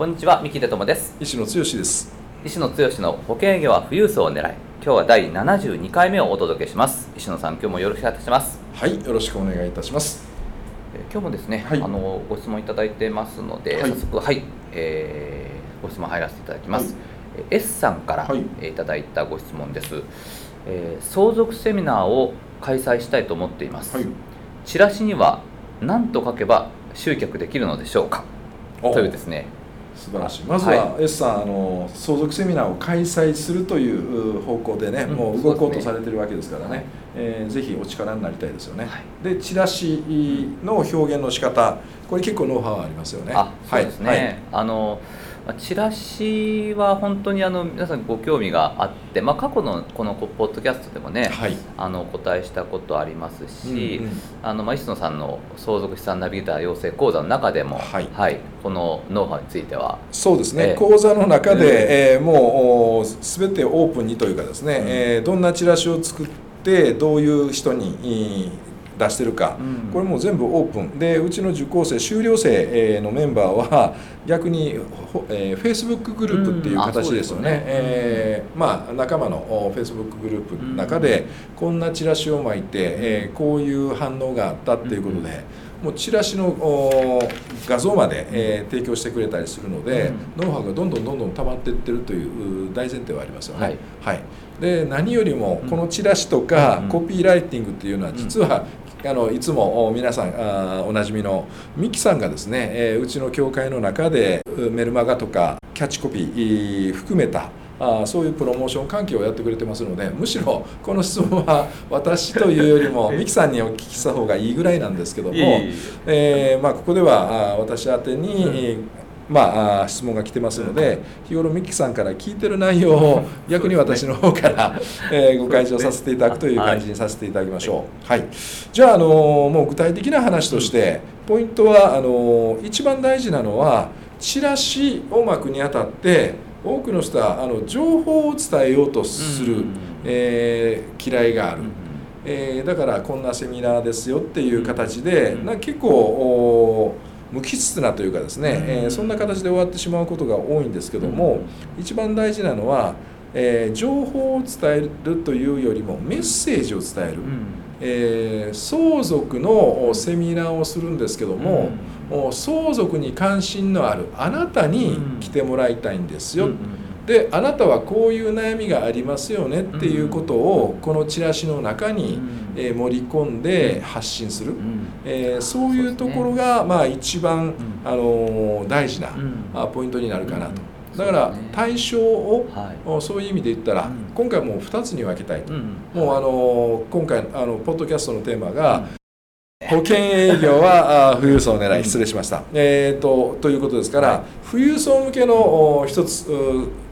こんにちは三木出友です。石野剛です。石野剛の保険営業は富裕層を狙い今日は第72回目をお届けします。石野さん今日もよろしくお願いします。はいよろしくお願いいたします。今日もですね、はい、あのご質問いただいてますので、はい、早速はい、えー、ご質問入らせていただきます、はい。S さんから、はい、いただいたご質問です、えー、相続セミナーを開催したいと思っています、はい、チラシには何と書けば集客できるのでしょうか？というですね素晴らしい。まずは、はい、S さんあの相続セミナーを開催するという方向でね、うん、もう動こうとされてるわけですからね、ねえー、ぜひお力になりたいですよね、はい、でチラシの表現の仕方これ結構ノウハウありますよね。あそうですね、はい、あのチラシは本当にあの皆さんご興味があって、まあ、過去のこのポッドキャストでもね、はい、あのお答えしたことありますし、うんうん、あのまあ、石野さんの相続資産ナビゲーター養成講座の中でも、はい、はい、このノウハウについては。そうですね、えー、講座の中で、えー、もうすべてオープンにというかですね、うん、えー、どんなチラシを作ってどういう人に出してるか、うん、これも全部オープン。でうちの受講生修了生のメンバーは逆に、えー、フェイスブックグループっていう形ですよね,、うんね。えー、まあ、仲間のフェイスブックグループの中でこんなチラシを巻いて、えー、こういう反応があったっていうことで。もうチラシの画像まで、えー、提供してくれたりするので、ノウハウがどんどんどんどん溜まっていってるという大前提はありますよね。はい、はい、で何よりもこのチラシとかコピーライティングっていうのは実はあのいつも皆さんあおなじみのミキさんがですね、えー、うちの教会の中でメルマガとかキャッチコピー含めたあそういうプロモーション関係をやってくれてますのでむしろこの質問は私というよりも ミキさんにお聞きした方がいいぐらいなんですけども、えーまあ、ここではあ私宛てに、まあ、質問が来てますので日頃ミキさんから聞いてる内容を 逆に私の方から、えご開示をさせていただくという感じにさせていただきましょう。はい、じゃあ、あのもう具体的な話としてポイントはあの一番大事なのはチラシを巻くにあたって多くの人はあの情報を伝えようとする、えー、嫌いがある。えー、だからこんなセミナーですよっていう形で、な結構無機質なというかですね、えー、そんな形で終わってしまうことが多いんですけども、一番大事なのは、えー、情報を伝えるというよりもメッセージを伝える、うん、えー、相続のセミナーをするんですけども、うん、相続に関心のあるあなたに来てもらいたいんですよ、うんであなたはこういう悩みがありますよねっていうことをこのチラシの中に、え盛り込んで発信する、えー、そういうところが、まあ、一番、あの大事な、ポイントになるかなと。だから対象を、そういう意味で言ったら、今回もう2つに分けたいと、もうあの今回あのポッドキャストのテーマが、保険営業は 富裕層を狙い失礼しました、えーと、ということですから、富裕層向けの一つ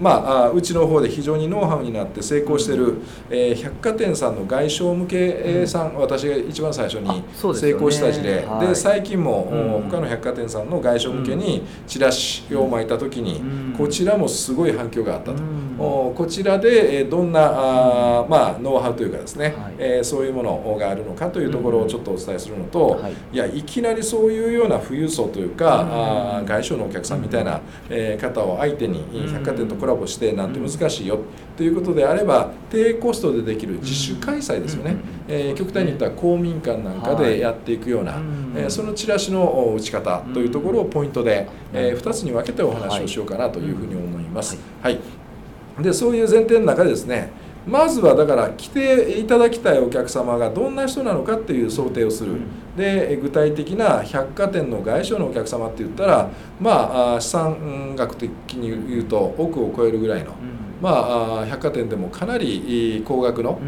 まあ、うちの方で非常にノウハウになって成功している、えー、百貨店さんの外商向けさん、うん、私が一番最初に成功した事例で、ねはい、最近も、うん、他の百貨店さんの外商向けにチラシを巻いた時に、うん、こちらもすごい反響があったと、こちらでどんなあ、まあ、ノウハウというかですね、はい、えー、そういうものがあるのかというところをちょっとお伝えするのと、はい、いやいきなりそういうような富裕層というか、あ外商のお客さんみたいな、えー、方を相手に百貨店とコララボしてなんて難しいよということであれば低コストでできる自主開催ですよね、えー、極端に言ったら公民館なんかでやっていくような、えー、そのチラシの打ち方というところをポイントで、えー、2つに分けてお話をしようかなというふうに思います。はい、でそういう前提の中でですねまずはだから来ていただきたいお客様がどんな人なのかっていう想定をする、で具体的な百貨店の外商のお客様って言ったらまあ資産額的に言うと億を超えるぐらいの、まあ、百貨店でもかなり高額の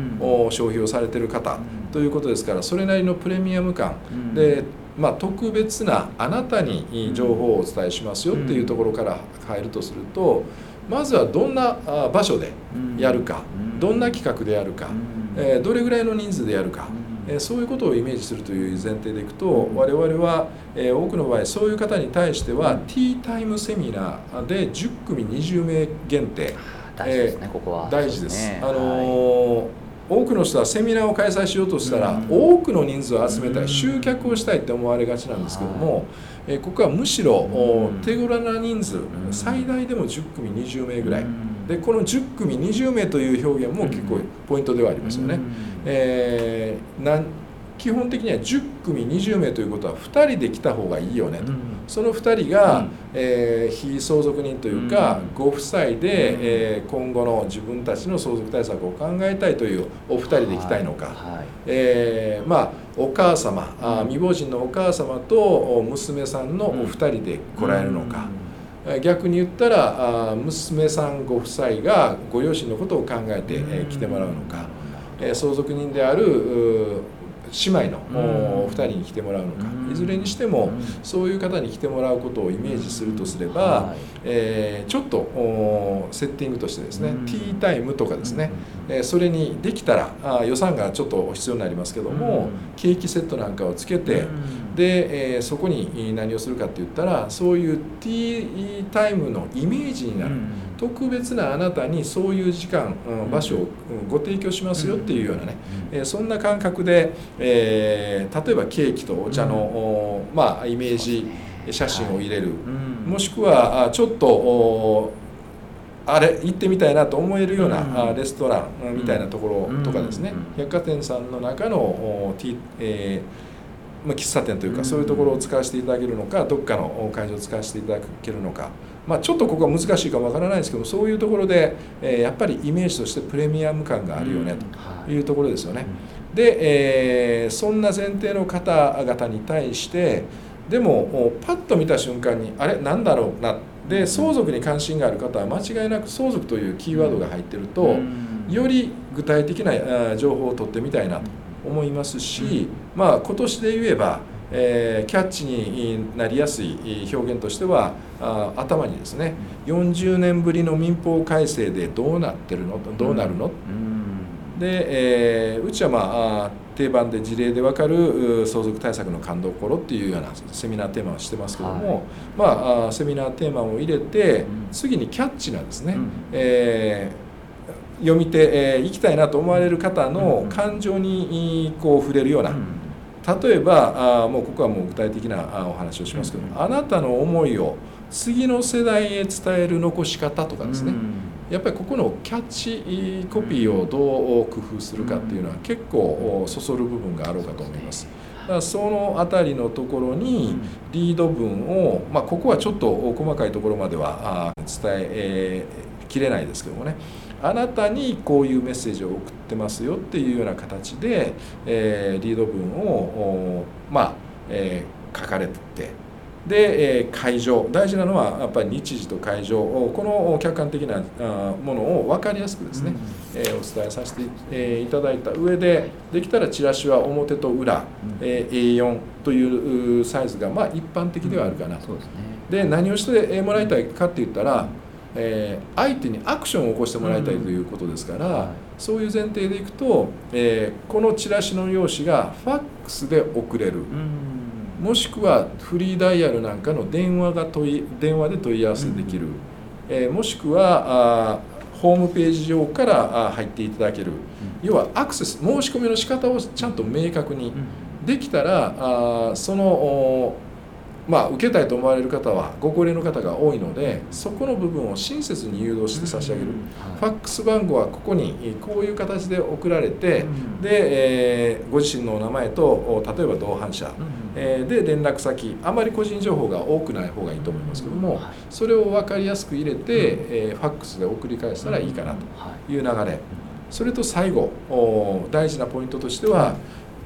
消費をされてる方ということですからそれなりのプレミアム感。でまあ、特別なあなたに情報をお伝えしますよっていうところから入るとするとまずはどんな場所でやるかどんな企画でやるかえどれぐらいの人数でやるか。えそういうことをイメージするという前提でいくと我々は、え多くの場合そういう方に対してはティータイムセミナーで10組20名限定。大事ですね、ここは。大事です、あの多くの人はセミナーを開催しようとしたら、多くの人数を集めたい、集客をしたいって思われがちなんですけども、えここはむしろ、手頃な人数、最大でも10組20名ぐらい、でこの10組20名という表現も結構ポイントではありますよね。え基本的には10組20名ということは2人で来た方がいいよねと、うん、その2人が、うん、えー、非相続人というか、うん、ご夫妻で、えー、今後の自分たちの相続対策を考えたいというお二人で来たいのか、はい。はい、えー、まあお母様、あ未亡人のお母様と娘さんのお二人で来られるのか。逆に言ったら娘さんご夫妻がご両親のことを考えて来てもらうのか。相続人である姉妹のお二人に来てもらうのか。いずれにしてもそういう方に来てもらうことをイメージするとすれば、えちょっとセッティングとしてですねティータイムとかですね、えそれにできたらあ予算がちょっと必要になりますけどもケーキセットなんかをつけてで、えそこに何をするかって言ったらそういうティータイムのイメージになる。特別なあなたにそういう時間、場所をご提供しますよっていうようなね、えそんな感覚で、えー、例えばケーキとお茶の、まあ、イメージ写真を入れる、もしくはちょっとあれ行ってみたいなと思えるようなレストランみたいなところとかですね。百貨店さんの中の、えーまあ、喫茶店というかそういうところを使わせていただけるのかどっかの会場を使わせていただけるのかまあ、ちょっとここは難しいかもわからないですけどそういうところで、えー、やっぱりイメージとしてプレミアム感があるよねというところですよね。で、えー、そんな前提の方々に対してでもパッと見た瞬間にあれなんだろうなで相続に関心がある方は間違いなく相続というキーワードが入ってるとより具体的な情報を取ってみたいなと思いますし、まあ、今年で言えばえー、キャッチになりやすい表現としてはあ頭にですね40年ぶりの民法改正でどうなってるの？どうなるの、うん、で、えー、うちはまあ定番で事例で分かる相続対策の勘どころっていうようなセミナーテーマをしてますけども、はい、まあセミナーテーマを入れて、次にキャッチなですね、うん、えー、読み手、えー、行きたいなと思われる方の感情にこう触れるような、うん例えばあもうここはもう具体的なお話をしますけど、あなたの思いを次の世代へ伝える残し方とかですね、やっぱりここのキャッチコピーをどう工夫するかっていうのは結構そそる部分があろうかと思います。だからその辺りのところにリード文を、まあ、ここはちょっと細かいところまでは伝えきれないですけどもね。あなたにこういうメッセージを送ってますよっていうような形で、えー、リード文をまあ、えー、書かれてで、えー、会場。大事なのはやっぱり日時と会場この客観的なものを分かりやすくですね、うん、えー、お伝えさせて、えー、いただいた上でできたらチラシは表と裏、うん、えー、A4 というサイズがまあ一般的ではあるかな。と。うん、で、ね、何をしてもらいたいかって言ったら、えー、相手にアクションを起こしてもらいたいということですから、そういう前提でいくと、えー、このチラシの用紙がファックスで送れる、うん、もしくはフリーダイヤルなんかの電話が問い電話で問い合わせできる、うん、えー、もしくはあホームページ上から入っていただける、要はアクセス申し込みの仕方をちゃんと明確にできたら、あそのまあ、受けたいと思われる方はご高齢の方が多いのでそこの部分を親切に誘導して差し上げる、ファックス番号はここにこういう形で送られて、で、えー、ご自身のお名前と例えば同伴者、えー、で連絡先あまり個人情報が多くない方がいいと思いますけどもそれを分かりやすく入れて、えー、ファックスで送り返したらいいかなという流れ。それと最後大事なポイントとしては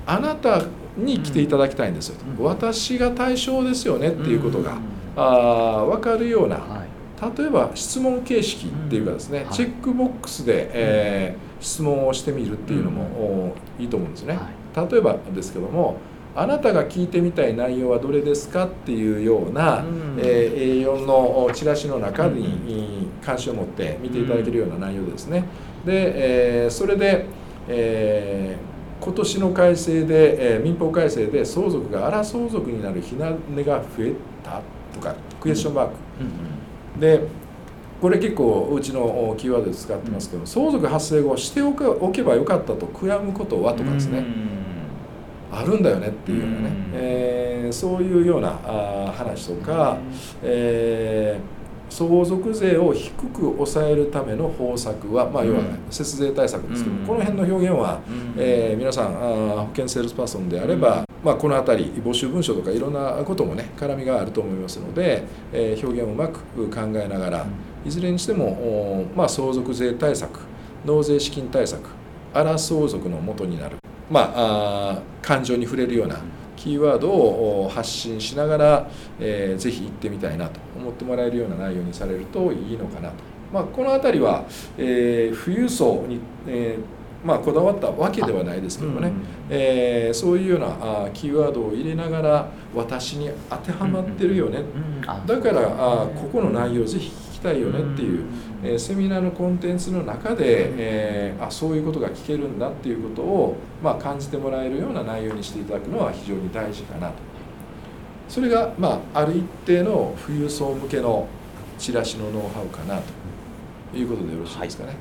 あなたに来ていただきたいんですよ、うん、私が対象ですよねっていうことが、うん、あ分かるような、はい、例えば質問形式っていうかですね、うん、チェックボックスで、えー、質問をしてみるっていうのも、いいと思うんですね、はい、例えばですけどもあなたが聞いてみたい内容はどれですかっていうような、うん、えー、A4 のチラシの中に関心を持って見ていただけるような内容ですね。で、えー、それで、えー、今年の改正で、えー、民法改正で相続が荒相続になる火種が増えたとかクエスチョンマーク、うん、でこれ結構うちのキーワードで使ってますけど、相続発生後しておけばよかったと悔やむことはとかですね、あるんだよねっていうようなね、えー、そういうようなあ話とか、えー相続税を低く抑えるための方策は、まあ、要は節税対策ですけど、うん、この辺の表現は、うん、えー、皆さんあ保険セールスパーソンであれば、うん、まあ、この辺り募集文書とかいろんなこともね絡みがあると思いますので、えー、表現をうまく考えながら、いずれにしても、まあ、相続税対策納税資金対策荒相続のもとになる、まあ、あ感情に触れるようなキーワードを発信しながら、えー、ぜひ行ってみたいなと思ってもらえるような内容にされるといいのかなと。まあ、この辺りは、えー、富裕層に、えーまあ、こだわったわけではないですけどもね、うん、えー、そういうようなあキーワードを入れながら私に当てはまってるよね、うんうん、だからあここの内容をぜひたいよねっていう、えー、セミナーのコンテンツの中で、えー、あそういうことが聞けるんだっていうことを、まあ、感じてもらえるような内容にしていただくのは非常に大事かなと。それが、まあ、ある一定の富裕層向けのチラシのノウハウかなと。いうことでよろしいですかね、はい、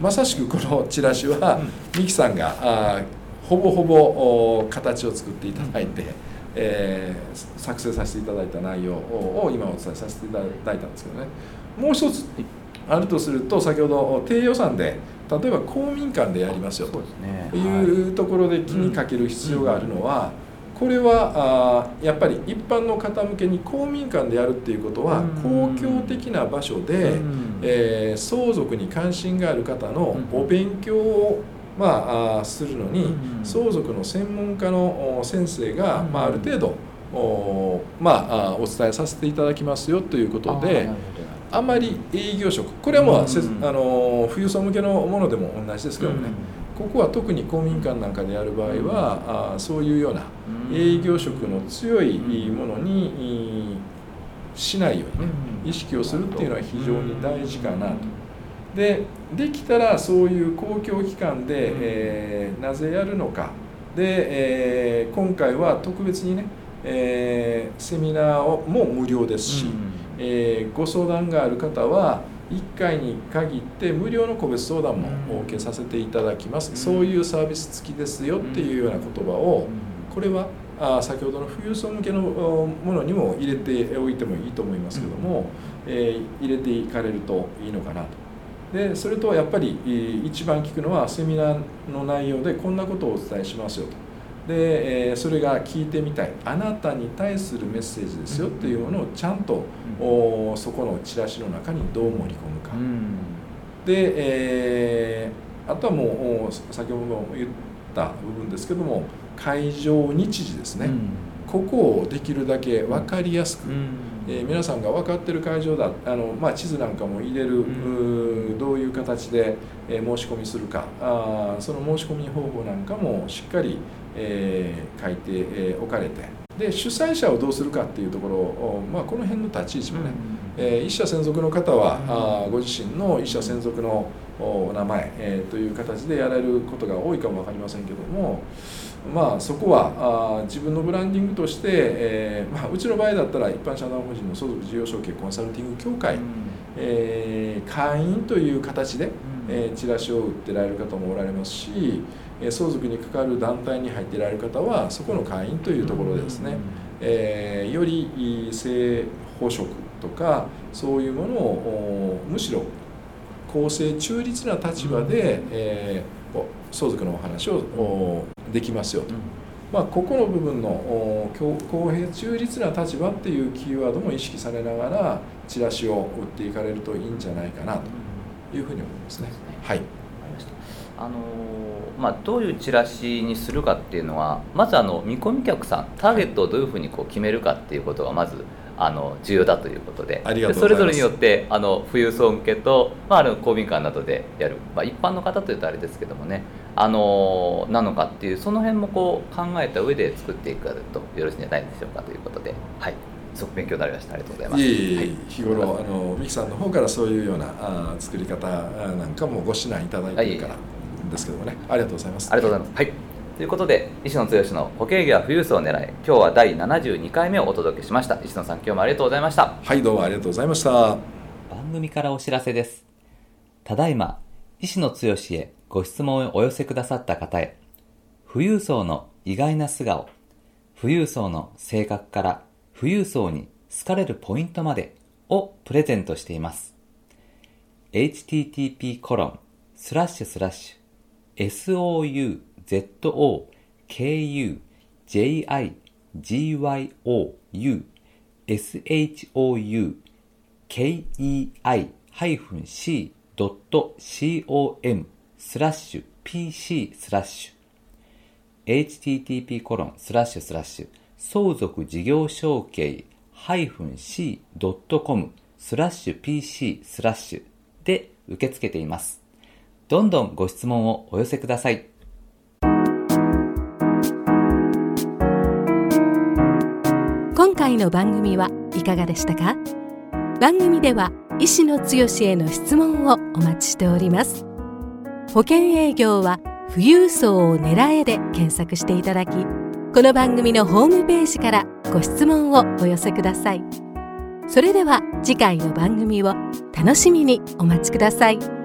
まさしくこのチラシは、三木さんがあほぼほぼ形を作っていただいて、えー、作成させていただいた内容を今お伝えさせていただいたんですけどねもう一つあるとすると先ほど低予算で例えば公民館でやりますよというところで気にかける必要があるのは、これはあやっぱり一般の方向けに公民館でやるっていうことは公共的な場所で、えー、相続に関心がある方のお勉強をまあ、するのに相続の専門家の先生が、まあ、ある程度お,、まあ、お伝えさせていただきますよということで。あまり営業職。これはもう、うん、あの富裕層向けのものでも同じですけどもね、ここは特に公民館なんかでやる場合は、あそういうような営業職の強いものにしないようにね意識をするっていうのは非常に大事かなと。でできたらそういう公共機関で、えー、なぜやるのか。で、えー、今回は特別にね、えー、セミナーをも無料ですし、えー、ご相談がある方は1回に限って無料の個別相談もお受けさせていただきます、そういうサービス付きですよっていうような言葉をこれはあ先ほどの富裕層向けのものにも入れておいてもいいと思いますけども、えー、入れていかれるといいのかなと。でそれとやっぱり一番聞くのはセミナーの内容でこんなことをお伝えしますよと。で、えー、それが聞いてみたい。あなたに対するメッセージですよっていうものをちゃんと、うん、おそこのチラシの中にどう盛り込むか、うん、で、えー、あとはもう先ほども言った部分ですけども会場日時ですね、うん、ここをできるだけ分かりやすく、えー、皆さんが分かってる会場だあの、まあ、地図なんかも入れる、うどういう形で、えー、申し込みするか。あその申し込み方法なんかもしっかりえー、書いて、えー、おかれて。で主催者をどうするかっていうところを、まあ、この辺の立ち位置もね、うん、えー、一社専属の方は、うん、あご自身の一社専属のお名前、えー、という形でやられることが多いかも分かりませんけども、まあ、そこはあ自分のブランディングとして、えーまあ、うちの場合だったら一般社団法人の相続事業承継コンサルティング協会、うん、えー、会員という形で、えー、チラシを売ってられる方もおられますし相続に関わる団体に入っていられる方はそこの会員というところでですね、えー、より性保職とかそういうものをむしろ公正中立な立場で、えー、相続のお話をできますよと。まあ、ここの部分の公平中立な立場っていうキーワードも意識されながらチラシを売っていかれるといいんじゃないかなというふうに思いますね。はい。あのまあ、どういうチラシにするかっていうのはまずあの見込み客さんターゲットをどういうふうにこう決めるかっていうことがまずあの重要だということで。それぞれによってあの富裕層向けと、まあ、あの公民館などでやる、まあ、一般の方というとあれですけどもね。あのなのかっていうその辺もこう考えた上で作っていくとよろしいんじゃないでしょうかということで。はい。すごく勉強になりました。ありがとうございます。いいはい、日頃あのミキさんの方からそういうようなあ作り方なんかもご指南いただいてるからですけどもね、ありがとうございます。ありがとうございます。はいということで石野剛の固形魚は富裕層を狙い今日は第72回目をお届けしました。石野さん今日もありがとうございました。はいどうもありがとうございました。番組からお知らせです。ただいま石野剛へご質問をお寄せくださった方へ富裕層の意外な素顔富裕層の性格から富裕層に好かれるポイントまでをプレゼントしています。http コロンスラッシュスラッシュ souzokujigyou z o k u j i g y o u s h o u k e i-c.com スラッシュ pc スラッシュ http コロンスラッシュスラッシュ相続事業承継 -c.com スラッシュ pc スラッシュで受け付けています。どんどんご質問をお寄せください。今回の番組はいかがでしたか？番組では医師の強への質問をお待ちしております。保険営業は富裕層を狙えで検索していただきこの番組のホームページからご質問をお寄せくださいそれでは次回の番組を楽しみにお待ちください。